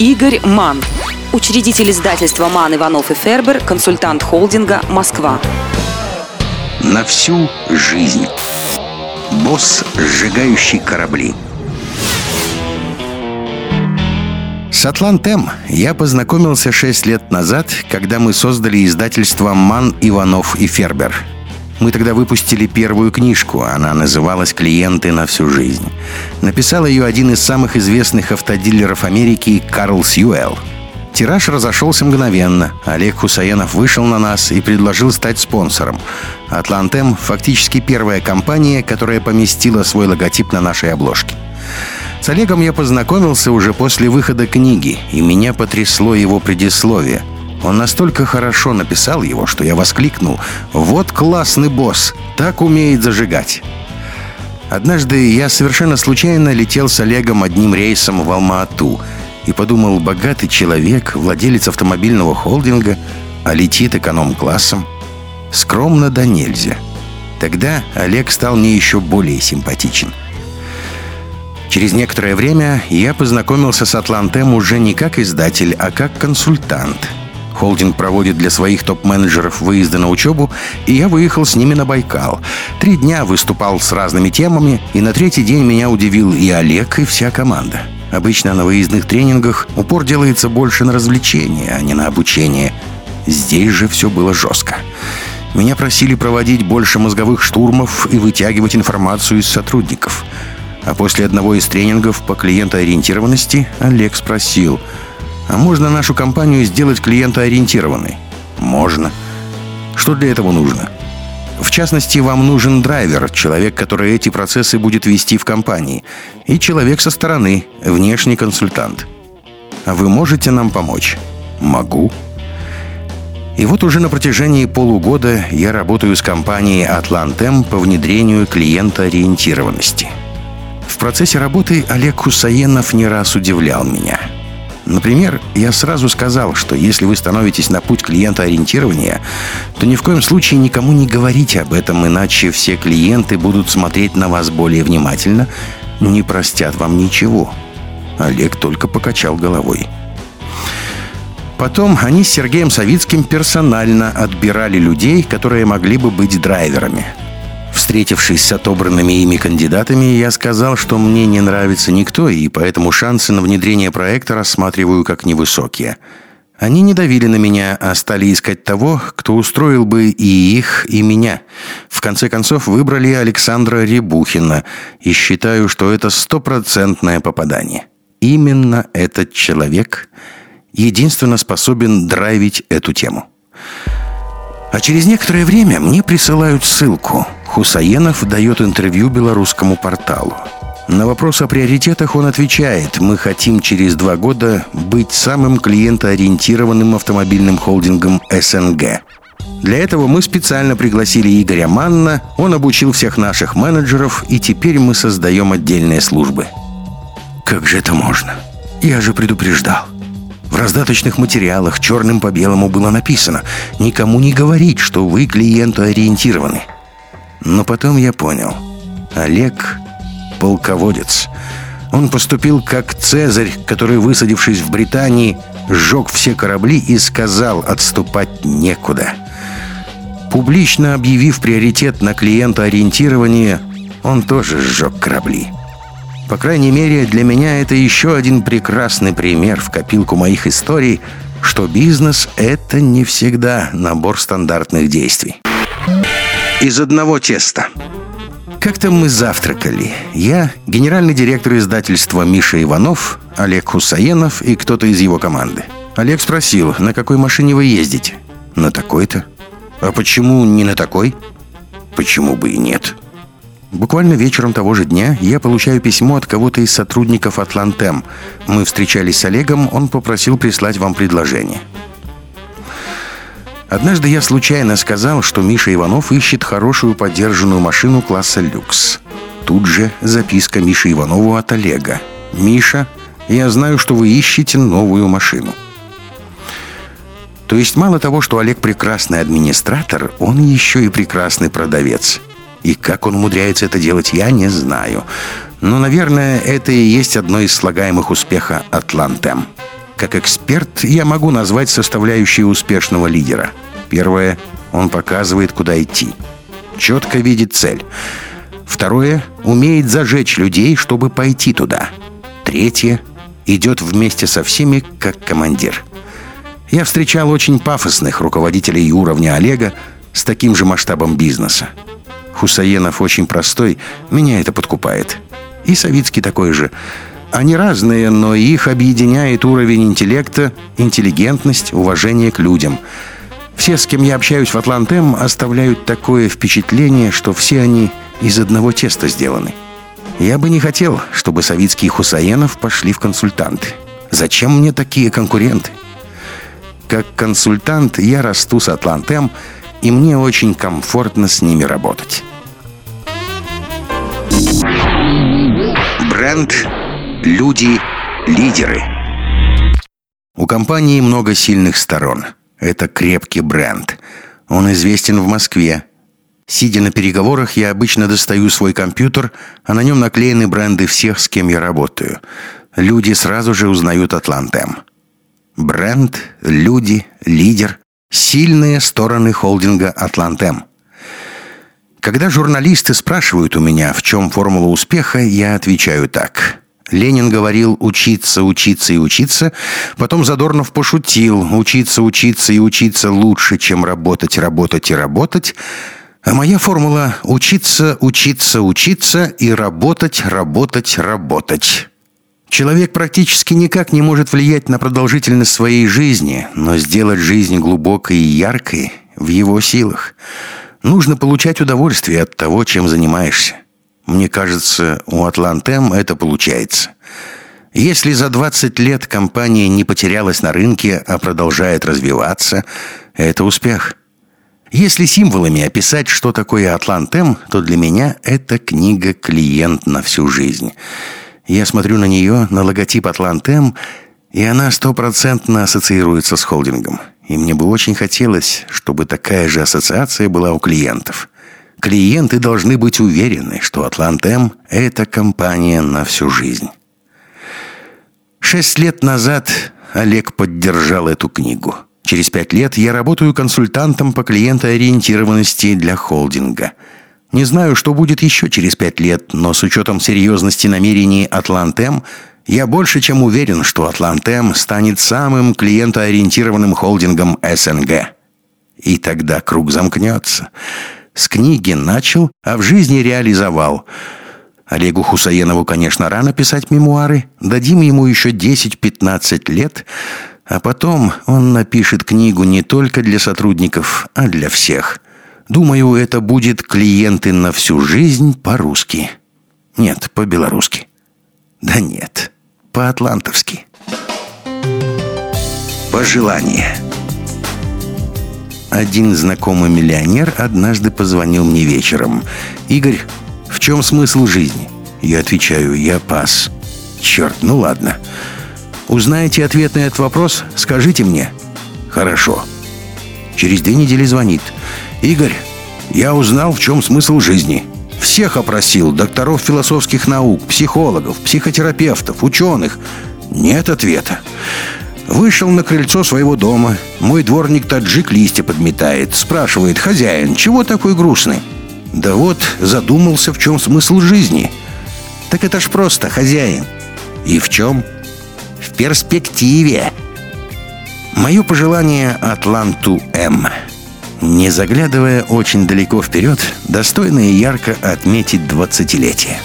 Игорь Ман, учредитель издательства «Ман, Иванов и Фербер», консультант холдинга «Москва». На всю жизнь. Босс, сжигающий корабли. С Атлантем я познакомился 6 лет назад, когда мы создали издательство «Ман, Иванов и Фербер». Мы тогда выпустили первую книжку, она называлась «Клиенты на всю жизнь». Написал ее один из самых известных автодилеров Америки Карл Сьюэлл. Тираж разошелся мгновенно. Олег Хусаенов вышел на нас и предложил стать спонсором. «Атлантем» — фактически первая компания, которая поместила свой логотип на нашей обложке. С Олегом я познакомился уже после выхода книги, и меня потрясло его предисловие — он настолько хорошо написал его, что я воскликнул «Вот классный босс! Так умеет зажигать!» Однажды я совершенно случайно летел с Олегом одним рейсом в Алма-Ату и подумал, богатый человек, владелец автомобильного холдинга, а летит эконом-классом. Скромно да нельзя. Тогда Олег стал мне еще более симпатичен. Через некоторое время я познакомился с Атлантем уже не как издатель, а как консультант – Холдинг проводит для своих топ-менеджеров выезды на учебу, и я выехал с ними на Байкал. Три дня выступал с разными темами, и на третий день меня удивил и Олег, и вся команда. Обычно на выездных тренингах упор делается больше на развлечение, а не на обучение. Здесь же все было жестко. Меня просили проводить больше мозговых штурмов и вытягивать информацию из сотрудников. А после одного из тренингов по клиентоориентированности Олег спросил – а можно нашу компанию сделать клиентоориентированной? Можно. Что для этого нужно? В частности, вам нужен драйвер, человек, который эти процессы будет вести в компании, и человек со стороны, внешний консультант. Вы можете нам помочь? Могу. И вот уже на протяжении полугода я работаю с компанией Atlantem по внедрению клиентоориентированности. В процессе работы Олег Хусаенов не раз удивлял меня – Например, я сразу сказал, что если вы становитесь на путь клиента-ориентирования, то ни в коем случае никому не говорите об этом, иначе все клиенты будут смотреть на вас более внимательно, не простят вам ничего. Олег только покачал головой. Потом они с Сергеем Савицким персонально отбирали людей, которые могли бы быть драйверами – Встретившись с отобранными ими кандидатами, я сказал, что мне не нравится никто, и поэтому шансы на внедрение проекта рассматриваю как невысокие. Они не давили на меня, а стали искать того, кто устроил бы и их, и меня. В конце концов, выбрали Александра Рябухина, и считаю, что это стопроцентное попадание. Именно этот человек единственно способен драйвить эту тему. А через некоторое время мне присылают ссылку. Хусаенов дает интервью белорусскому порталу. На вопрос о приоритетах он отвечает, мы хотим через два года быть самым клиентоориентированным автомобильным холдингом СНГ. Для этого мы специально пригласили Игоря Манна, он обучил всех наших менеджеров, и теперь мы создаем отдельные службы. Как же это можно? Я же предупреждал. Раздаточных материалах черным по белому было написано «Никому не говорить, что вы клиенту ориентированы». Но потом я понял. Олег – полководец. Он поступил как Цезарь, который, высадившись в Британии, сжег все корабли и сказал отступать некуда. Публично объявив приоритет на клиентоориентирование, он тоже сжег корабли. По крайней мере, для меня это еще один прекрасный пример в копилку моих историй, что бизнес — это не всегда набор стандартных действий. Из одного теста. Как-то мы завтракали. Я, генеральный директор издательства Миша Иванов, Олег Хусаенов и кто-то из его команды. Олег спросил, на какой машине вы ездите? На такой-то. А почему не на такой? Почему бы и нет? Буквально вечером того же дня я получаю письмо от кого-то из сотрудников Атлантем. Мы встречались с Олегом, он попросил прислать вам предложение. Однажды я случайно сказал, что Миша Иванов ищет хорошую подержанную машину класса люкс. Тут же записка Миши Иванову от Олега. «Миша, я знаю, что вы ищете новую машину». То есть мало того, что Олег прекрасный администратор, он еще и прекрасный продавец – и как он умудряется это делать, я не знаю. Но, наверное, это и есть одно из слагаемых успеха «Атлантем». Как эксперт я могу назвать составляющие успешного лидера. Первое – он показывает, куда идти. Четко видит цель. Второе – умеет зажечь людей, чтобы пойти туда. Третье – идет вместе со всеми, как командир. Я встречал очень пафосных руководителей уровня Олега с таким же масштабом бизнеса. Хусаенов очень простой, меня это подкупает. И Савицкий такой же. Они разные, но их объединяет уровень интеллекта, интеллигентность, уважение к людям. Все, с кем я общаюсь в Атлантем, оставляют такое впечатление, что все они из одного теста сделаны. Я бы не хотел, чтобы Савицкий и Хусаенов пошли в консультанты. Зачем мне такие конкуренты? Как консультант я расту с Атлантем, и мне очень комфортно с ними работать. Бренд, люди, лидеры. У компании много сильных сторон. Это крепкий бренд. Он известен в Москве. Сидя на переговорах, я обычно достаю свой компьютер, а на нем наклеены бренды всех, с кем я работаю. Люди сразу же узнают Атлантем. Бренд, люди, лидер – сильные стороны холдинга Атлантем. Когда журналисты спрашивают у меня, в чем формула успеха, я отвечаю так. Ленин говорил «учиться, учиться и учиться», потом Задорнов пошутил «учиться, учиться и учиться лучше, чем работать, работать и работать», а моя формула «учиться, учиться, учиться и работать, работать, работать». Человек практически никак не может влиять на продолжительность своей жизни, но сделать жизнь глубокой и яркой в его силах. Нужно получать удовольствие от того, чем занимаешься. Мне кажется, у Атлантем это получается. Если за 20 лет компания не потерялась на рынке, а продолжает развиваться, это успех. Если символами описать, что такое Атлантем, то для меня это книга «Клиент на всю жизнь». Я смотрю на нее, на логотип «Атлантем», и она стопроцентно ассоциируется с холдингом. И мне бы очень хотелось, чтобы такая же ассоциация была у клиентов. Клиенты должны быть уверены, что «Атлантем» — это компания на всю жизнь. Шесть лет назад Олег поддержал эту книгу. Через пять лет я работаю консультантом по клиентоориентированности для холдинга – не знаю, что будет еще через пять лет, но с учетом серьезности намерений «Атлантем», я больше чем уверен, что «Атлантем» станет самым клиентоориентированным холдингом СНГ. И тогда круг замкнется. С книги начал, а в жизни реализовал. Олегу Хусаенову, конечно, рано писать мемуары. Дадим ему еще 10-15 лет, а потом он напишет книгу не только для сотрудников, а для всех – Думаю, это будет клиенты на всю жизнь по-русски. Нет, по-белорусски. Да нет, по-атлантовски. Пожелание. Один знакомый миллионер однажды позвонил мне вечером. «Игорь, в чем смысл жизни?» Я отвечаю, «Я пас». «Черт, ну ладно. Узнаете ответ на этот вопрос, скажите мне». «Хорошо». Через две недели звонит. «Игорь, я узнал, в чем смысл жизни. Всех опросил, докторов философских наук, психологов, психотерапевтов, ученых. Нет ответа. Вышел на крыльцо своего дома. Мой дворник таджик листья подметает. Спрашивает, хозяин, чего такой грустный? Да вот, задумался, в чем смысл жизни. Так это ж просто, хозяин. И в чем? В перспективе. Мое пожелание Атланту М. Не заглядывая очень далеко вперед, достойно и ярко отметить двадцатилетие.